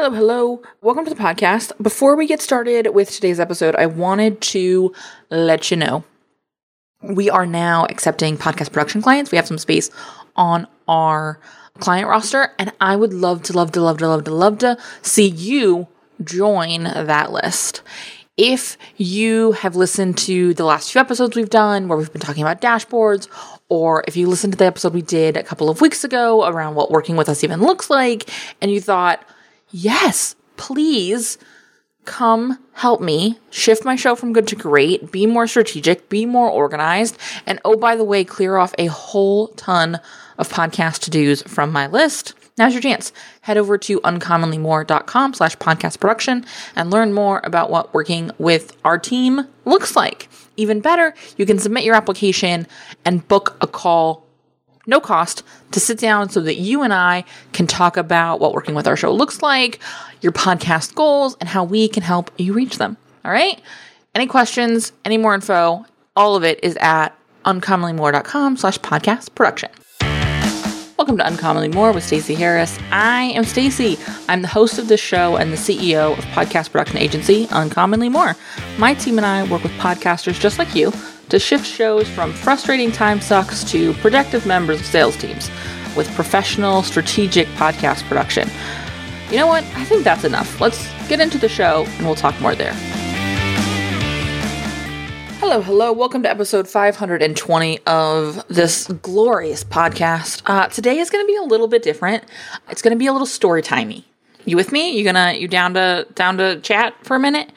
Hello, hello. Welcome to the podcast. Before we get started with today's episode, I wanted to let you know we are now accepting podcast production clients. We have some space on our client roster, and I would love to, love to, love to, love to, love to see you join that list. If you have listened to the last few episodes we've done where we've been talking about dashboards, or if you listened to the episode we did a couple of weeks ago around what working with us even looks like, and you thought, yes, please come help me shift my show from good to great, be more strategic, be more organized, and oh, by the way, clear off a whole ton of podcast to dos from my list. Now's your chance. Head over to uncommonlymore.com slash podcast production and learn more about what working with our team looks like. Even better, you can submit your application and book a call, no cost, to sit down so that you and I can talk about what working with our show looks like, your podcast goals, and how we can help you reach them. All right? Any questions, any more info, all of it is at uncommonlymore.com slash podcast production. Welcome to Uncommonly More with Stacey Harris. I am Stacey. I'm the host of this show and the CEO of podcast production agency Uncommonly More. My team and I work with podcasters just like you to shift shows from frustrating time sucks to productive members of sales teams with professional, strategic podcast production. You know what? I think that's enough. Let's get into the show and we'll talk more there. Hello, hello. Welcome to episode 520 of this glorious podcast. Uh, today is going to be a little bit different. It's going to be a little story timey. You with me? You gonna you down to down to chat for a minute?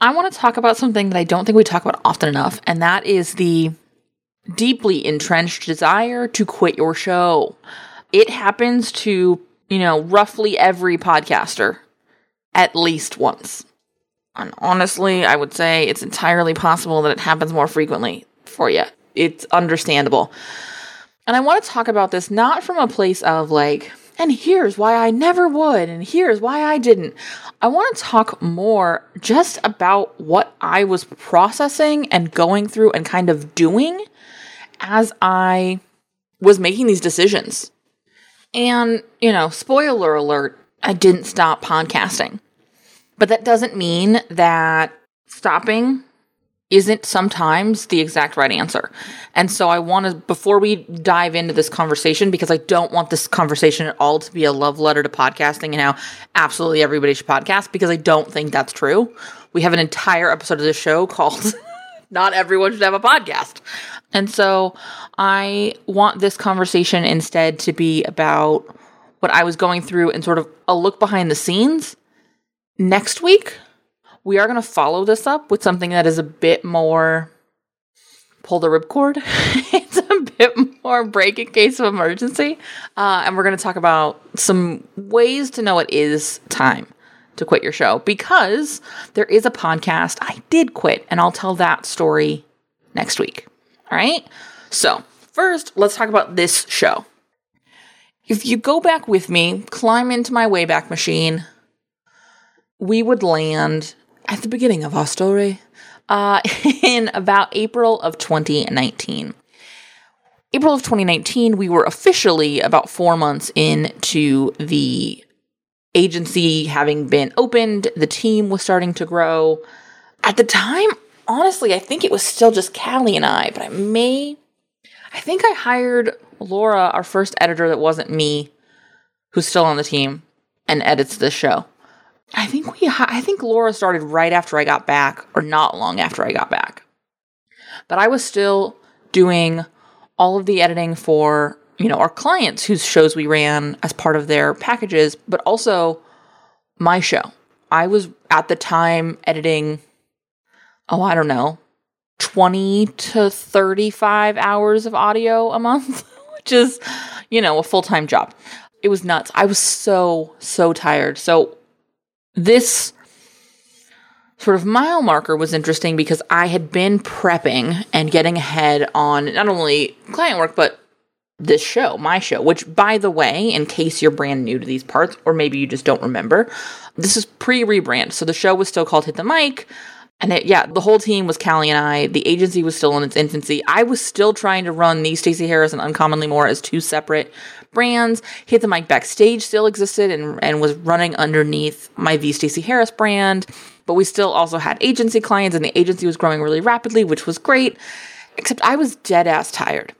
I want to talk about something that I don't think we talk about often enough, and that is the deeply entrenched desire to quit your show. It happens to, you know, roughly every podcaster at least once. And honestly, I would say it's entirely possible that it happens more frequently for you. It's understandable. And I want to talk about this not from a place of like, and here's why I never would, and here's why I didn't. I want to talk more just about what I was processing and going through and kind of doing as I was making these decisions. And, you know, spoiler alert, I didn't stop podcasting. But that doesn't mean that stopping isn't sometimes the exact right answer. And so I want to, before we dive into this conversation, because I don't want this conversation at all to be a love letter to podcasting and how absolutely everybody should podcast, because I don't think that's true. We have an entire episode of this show called Not Everyone Should Have a Podcast. And so I want this conversation instead to be about what I was going through and sort of a look behind the scenes Next week, we are going to follow this up with something that is a bit more pull the ripcord. it's a bit more break in case of emergency. Uh, and we're going to talk about some ways to know it is time to quit your show because there is a podcast I did quit, and I'll tell that story next week. All right. So, first, let's talk about this show. If you go back with me, climb into my Wayback Machine, we would land at the beginning of our story uh, in about April of 2019. April of 2019, we were officially about four months into the agency having been opened. The team was starting to grow. At the time, honestly, I think it was still just Callie and I, but I may, I think I hired Laura, our first editor that wasn't me, who's still on the team and edits this show. I think we I think Laura started right after I got back or not long after I got back. But I was still doing all of the editing for, you know, our clients whose shows we ran as part of their packages, but also my show. I was at the time editing oh, I don't know, 20 to 35 hours of audio a month, which is, you know, a full-time job. It was nuts. I was so so tired. So this sort of mile marker was interesting because I had been prepping and getting ahead on not only client work, but this show, my show, which, by the way, in case you're brand new to these parts, or maybe you just don't remember, this is pre rebrand. So the show was still called Hit the Mic. And it, yeah, the whole team was Callie and I. The agency was still in its infancy. I was still trying to run the Stacey Harris and Uncommonly More as two separate brands. Hit the Mic Backstage still existed and, and was running underneath my V Stacey Harris brand. But we still also had agency clients and the agency was growing really rapidly, which was great. Except I was dead ass tired.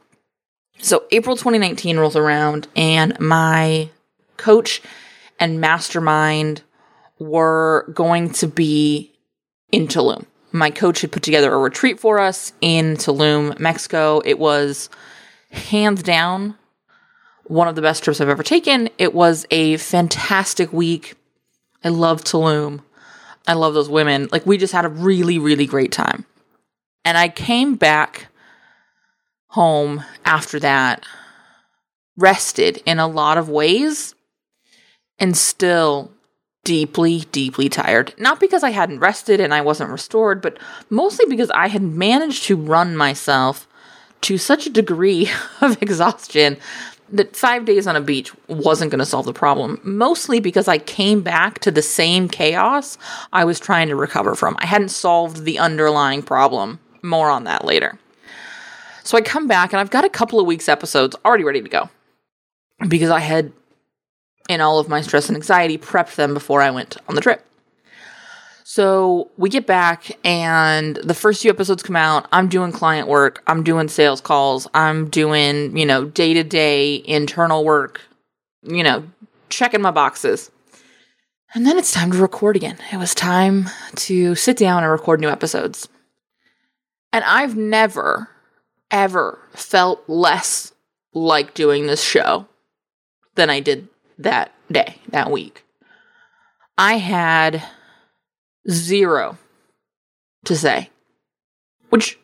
So April 2019 rolls around and my coach and mastermind were going to be in Tulum. My coach had put together a retreat for us in Tulum, Mexico. It was hands down one of the best trips I've ever taken. It was a fantastic week. I love Tulum. I love those women. Like, we just had a really, really great time. And I came back home after that, rested in a lot of ways, and still deeply, deeply tired. Not because I hadn't rested and I wasn't restored, but mostly because I had managed to run myself to such a degree of exhaustion that five days on a beach wasn't going to solve the problem. Mostly because I came back to the same chaos I was trying to recover from. I hadn't solved the underlying problem. More on that later. So I come back and I've got a couple of weeks' episodes already ready to go because I had and all of my stress and anxiety, prepped them before I went on the trip. So we get back, and the first few episodes come out. I'm doing client work, I'm doing sales calls, I'm doing, you know, day to day internal work, you know, checking my boxes. And then it's time to record again. It was time to sit down and record new episodes. And I've never, ever felt less like doing this show than I did that day, that week. I had zero to say, which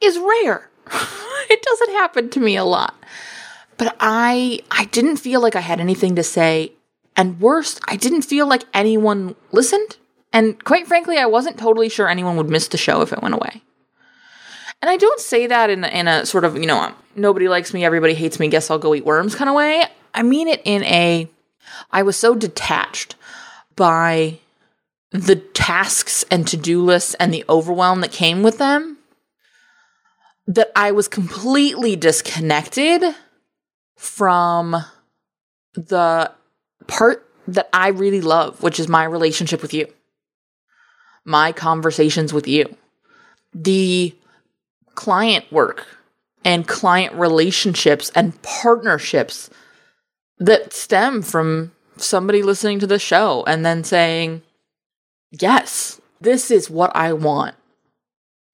is rare. it doesn't happen to me a lot. But I I didn't feel like I had anything to say and worst, I didn't feel like anyone listened. And quite frankly, I wasn't totally sure anyone would miss the show if it went away. And I don't say that in, in a sort of, you know, um, nobody likes me, everybody hates me, guess I'll go eat worms kind of way. I mean it in a, I was so detached by the tasks and to do lists and the overwhelm that came with them that I was completely disconnected from the part that I really love, which is my relationship with you, my conversations with you, the client work and client relationships and partnerships that stem from somebody listening to the show and then saying, Yes, this is what I want.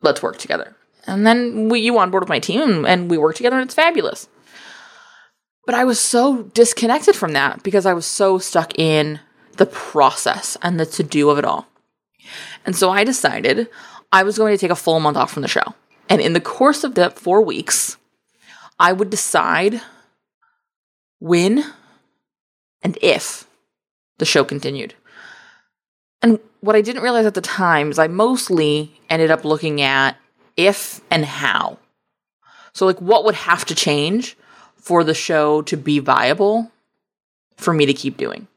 Let's work together. And then we, you on board with my team and we work together and it's fabulous. But I was so disconnected from that because I was so stuck in the process and the to do of it all. And so I decided I was going to take a full month off from the show. And in the course of the four weeks, I would decide when and if the show continued. And what I didn't realize at the time is I mostly ended up looking at if and how. So, like, what would have to change for the show to be viable for me to keep doing?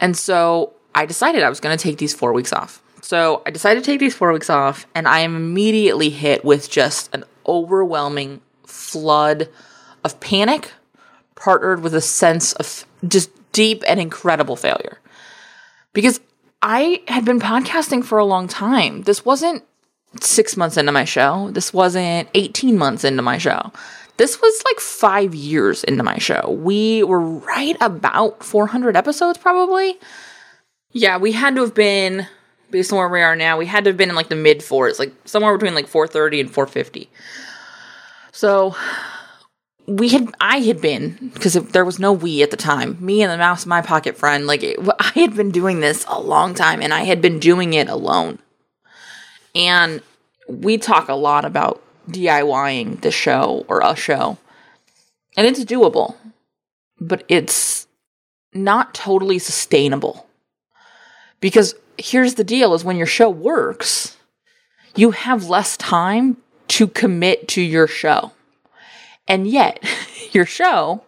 And so I decided I was going to take these four weeks off. So I decided to take these four weeks off, and I am immediately hit with just an overwhelming flood of panic, partnered with a sense of just deep and incredible failure. Because I had been podcasting for a long time. This wasn't six months into my show, this wasn't 18 months into my show. This was like five years into my show. We were right about 400 episodes, probably. Yeah, we had to have been based on where we are now, we had to have been in like the mid fours, like somewhere between like 430 and 450. So we had, I had been, because there was no we at the time, me and the mouse my pocket friend, like it, I had been doing this a long time and I had been doing it alone. And we talk a lot about DIYing the show or a show. And it's doable, but it's not totally sustainable. Because here's the deal is when your show works, you have less time to commit to your show. And yet, your show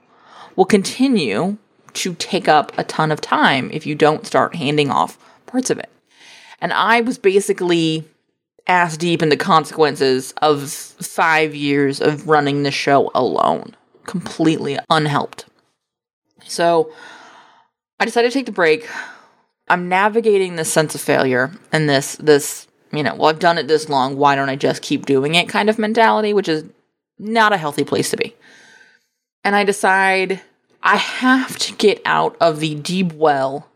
will continue to take up a ton of time if you don't start handing off parts of it. And I was basically ass deep in the consequences of five years of running the show alone, completely unhelped. So I decided to take the break. I'm navigating this sense of failure and this this you know, well I've done it this long, why don't I just keep doing it kind of mentality, which is not a healthy place to be. And I decide I have to get out of the deep well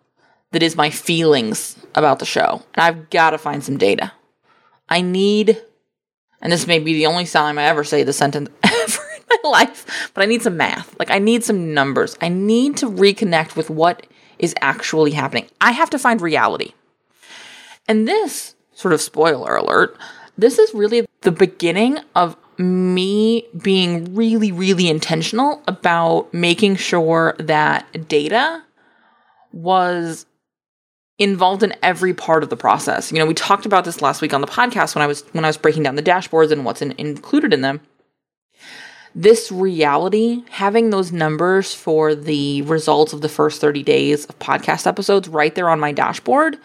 that is my feelings about the show. And I've got to find some data. I need, and this may be the only time I ever say the sentence ever in my life, but I need some math. Like, I need some numbers. I need to reconnect with what is actually happening. I have to find reality. And this, sort of spoiler alert, this is really the beginning of me being really, really intentional about making sure that data was involved in every part of the process. You know, we talked about this last week on the podcast when I was when I was breaking down the dashboards and what's in, included in them. This reality, having those numbers for the results of the first 30 days of podcast episodes right there on my dashboard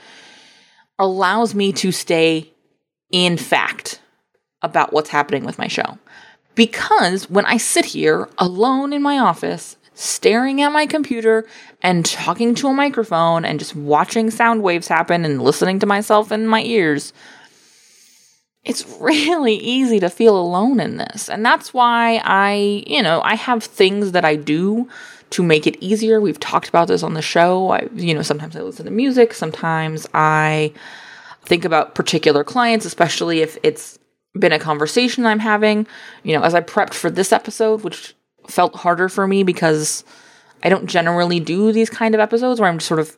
allows me to stay in fact about what's happening with my show. Because when I sit here alone in my office staring at my computer and talking to a microphone and just watching sound waves happen and listening to myself in my ears, it's really easy to feel alone in this. And that's why I, you know, I have things that I do to make it easier. We've talked about this on the show. I, you know, sometimes I listen to music, sometimes I think about particular clients, especially if it's been a conversation I'm having. You know, as I prepped for this episode, which felt harder for me because I don't generally do these kind of episodes where I'm sort of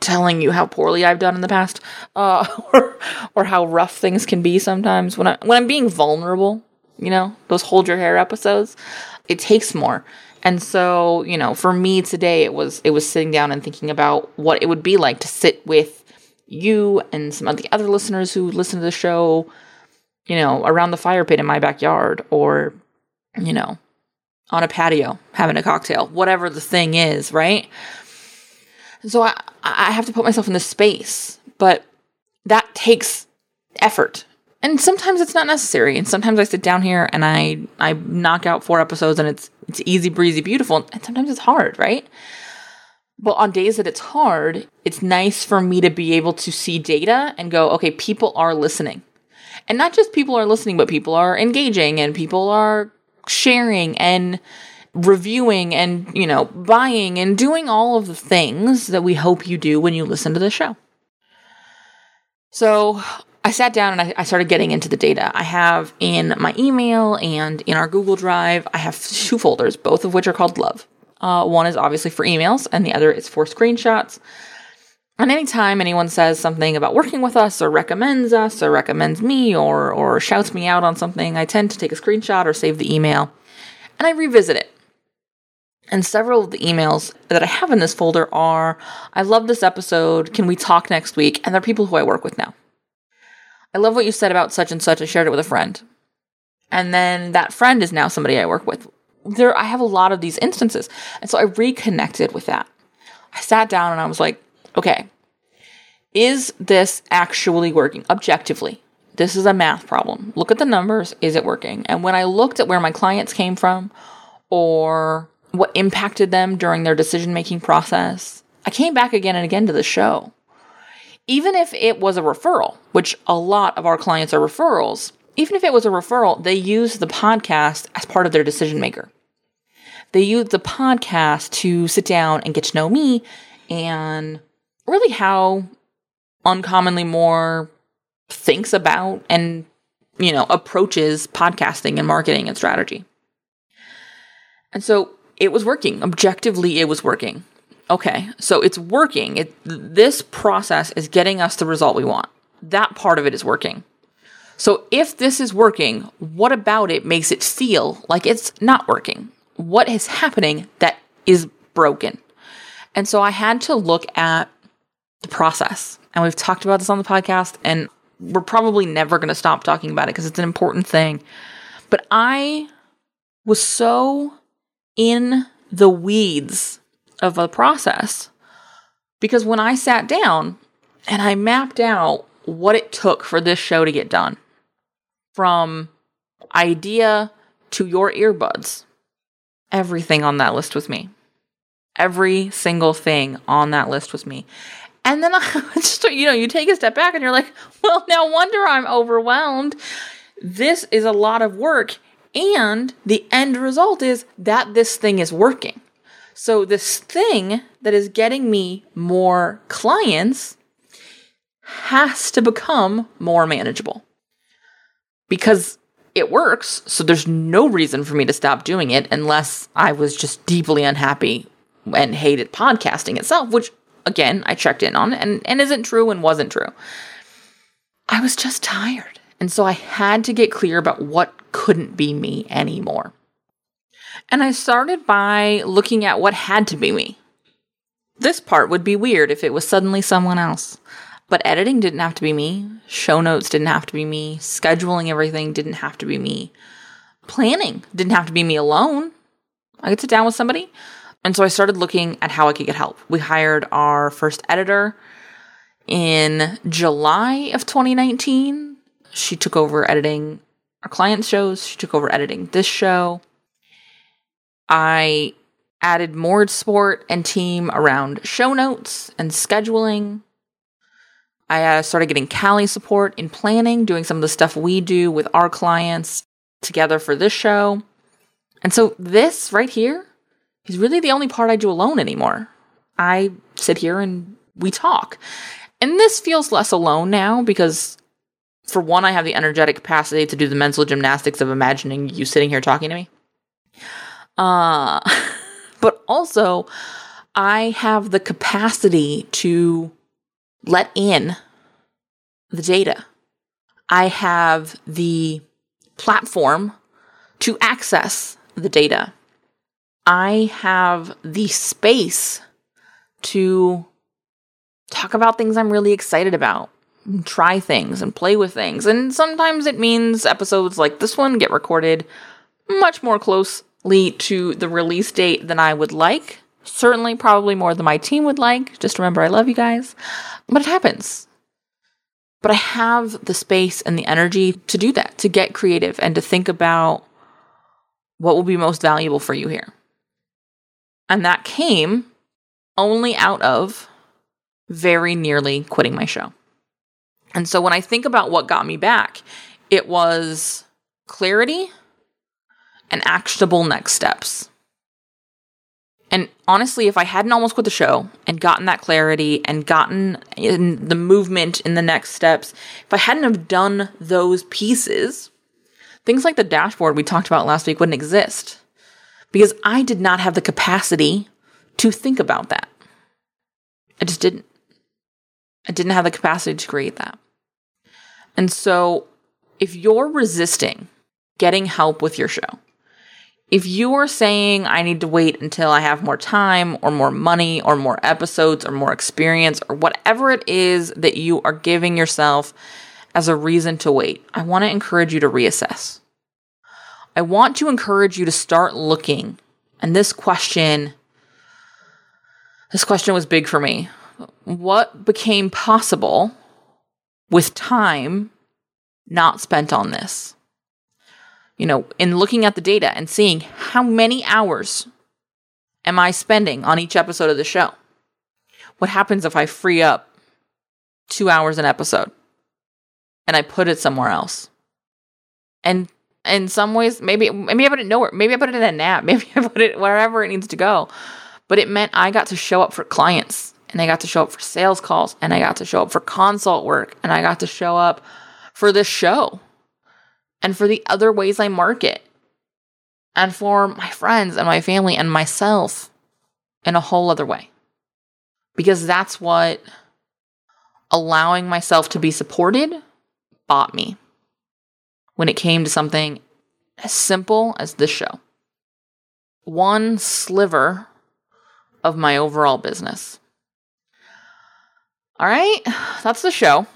telling you how poorly I've done in the past, uh, or or how rough things can be sometimes when I when I'm being vulnerable. You know, those hold your hair episodes. It takes more. And so, you know, for me today, it was it was sitting down and thinking about what it would be like to sit with you and some of the other listeners who listen to the show, you know, around the fire pit in my backyard, or you know, on a patio having a cocktail, whatever the thing is, right? So I, I have to put myself in this space, but that takes effort. And sometimes it's not necessary. And sometimes I sit down here and I I knock out four episodes and it's it's easy breezy beautiful. And sometimes it's hard, right? But on days that it's hard, it's nice for me to be able to see data and go, okay, people are listening. And not just people are listening, but people are engaging and people are sharing and reviewing and, you know, buying and doing all of the things that we hope you do when you listen to the show. So I sat down and I, I, started getting into the data. I have in my email and in our Google Drive, I have two folders, both of which are called Love. Uh, one is obviously for emails, and the other is for screenshots. And anytime anyone says something about working with us or recommends us or recommends me or or shouts me out on something, I tend to take a screenshot or save the email and I revisit it. And several of the emails that I have in this folder are I love this episode. Can we talk next week? And they're people who I work with now. I love what you said about such and such. I shared it with a friend. And then that friend is now somebody I work with. There I have a lot of these instances. And so I reconnected with that. I sat down and I was like, okay, is this actually working objectively? This is a math problem. Look at the numbers. Is it working? And when I looked at where my clients came from or what impacted them during their decision making process, I came back again and again to the show. Even if it was a referral, which a lot of our clients are referrals, even if it was a referral, they use the podcast as part of their decision maker. They use the podcast to sit down and get to know me and really how uncommonly more thinks about and you know approaches podcasting and marketing and strategy. And so it was working. Objectively it was working. Okay, so it's working. It, this process is getting us the result we want. That part of it is working. So if this is working, what about it makes it feel like it's not working? What is happening that is broken? And so I had to look at the process. And we've talked about this on the podcast, and we're probably never going to stop talking about it because it's an important thing. But I was so in the weeds of the process because when I sat down and I mapped out what it took for this show to get done from idea to your earbuds, everything on that list was me. Every single thing on that list was me. And then I just, you know, you take a step back and you're like, well, no wonder I'm overwhelmed. This is a lot of work. And the end result is that this thing is working. So, this thing that is getting me more clients has to become more manageable because it works. So, there's no reason for me to stop doing it unless I was just deeply unhappy and hated podcasting itself, which again, I checked in on and, and isn't true and wasn't true. I was just tired. And so I had to get clear about what couldn't be me anymore. And I started by looking at what had to be me. This part would be weird if it was suddenly someone else. But editing didn't have to be me. Show notes didn't have to be me. Scheduling everything didn't have to be me. Planning didn't have to be me alone. I could sit down with somebody. And so I started looking at how I could get help. We hired our first editor in July of 2019. She took over editing our client shows, she took over editing this show. I added more support and team around show notes and scheduling. I uh, started getting Callie support in planning, doing some of the stuff we do with our clients together for this show. And so, this right here is really the only part I do alone anymore. I sit here and we talk. And this feels less alone now because, for one, I have the energetic capacity to do the mental gymnastics of imagining you sitting here talking to me. Uh, but also, I have the capacity to let in the data. I have the platform to access the data. I have the space to talk about things I'm really excited about, try things and play with things. And sometimes it means episodes like this one get recorded much more closely to the release date than I would like. Certainly, probably more than my team would like. Just remember, I love you guys. But it happens. But I have the space and the energy to do that, to get creative and to think about what will be most valuable for you here. And that came only out of very nearly quitting my show. And so when I think about what got me back, it was clarity and actionable next steps. And honestly, if I hadn't almost quit the show and gotten that clarity and gotten in the movement in the next steps, if I hadn't have done those pieces, things like the dashboard we talked about last week wouldn't exist because I did not have the capacity to think about that. I just didn't. I didn't have the capacity to create that. And so, if you're resisting getting help with your show, if you are saying, I need to wait until I have more time or more money or more episodes or more experience or whatever it is that you are giving yourself as a reason to wait, I want to encourage you to reassess. I want to encourage you to start looking. And this question, this question was big for me. What became possible with time not spent on this? You know, in looking at the data and seeing how many hours am I spending on each episode of the show? What happens if I free up two hours an episode and I put it somewhere else? And in some ways, maybe maybe I put it nowhere. Maybe I put it in a nap. Maybe I put it wherever it needs to go. But it meant I got to show up for clients and I got to show up for sales calls and I got to show up for consult work and I got to show up for this show and for the other ways I market and for my friends and my family and myself in a whole other way. Because that's what allowing myself to be supported bought me when it came to something as simple as this show. One sliver of my overall business. All right, that's the show.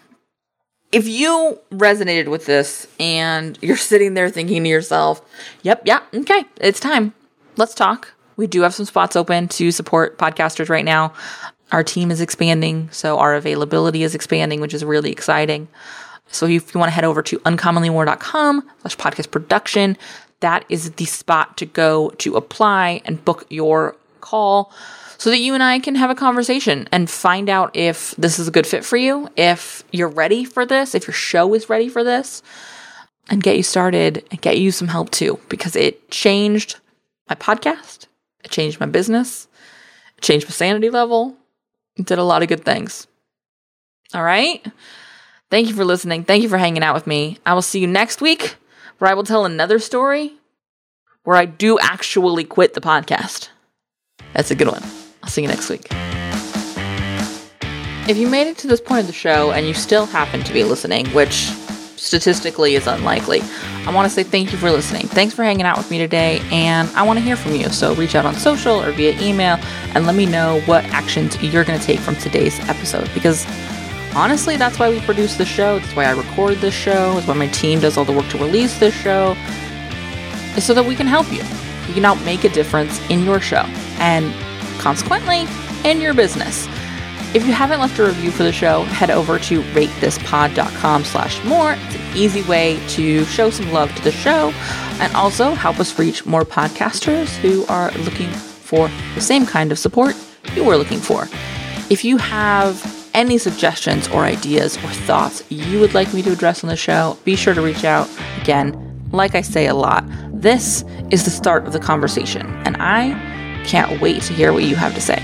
If you resonated with this and you're sitting there thinking to yourself, yep, yeah, okay, it's time. Let's talk. We do have some spots open to support podcasters right now. Our team is expanding, so our availability is expanding, which is really exciting. So if you want to head over to uncommonlymore.com slash podcast production, that is the spot to go to apply and book your call so that you and I can have a conversation and find out if this is a good fit for you, if you're ready for this, if your show is ready for this, and get you started and get you some help too, because it changed my podcast, it changed my business, it changed my sanity level, it did a lot of good things. All right. Thank you for listening. Thank you for hanging out with me. I will see you next week where I will tell another story where I do actually quit the podcast. That's a good one. I'll see you next week. If you made it to this point of the show and you still happen to be listening, which statistically is unlikely, I want to say thank you for listening. Thanks for hanging out with me today, and I want to hear from you. So reach out on social or via email and let me know what actions you're going to take from today's episode because honestly, that's why we produce the show. That's why I record this show. It's why my team does all the work to release this show. Is so that we can help you. We can help make a difference in your show and consequently in your business. If you haven't left a review for the show, head over to ratethispod.com slash more. It's an easy way to show some love to the show and also help us reach more podcasters who are looking for the same kind of support you were looking for. If you have any suggestions or ideas or thoughts you would like me to address on the show, be sure to reach out. Again, like I say a lot, this is the start of the conversation, and I can't wait to hear what you have to say.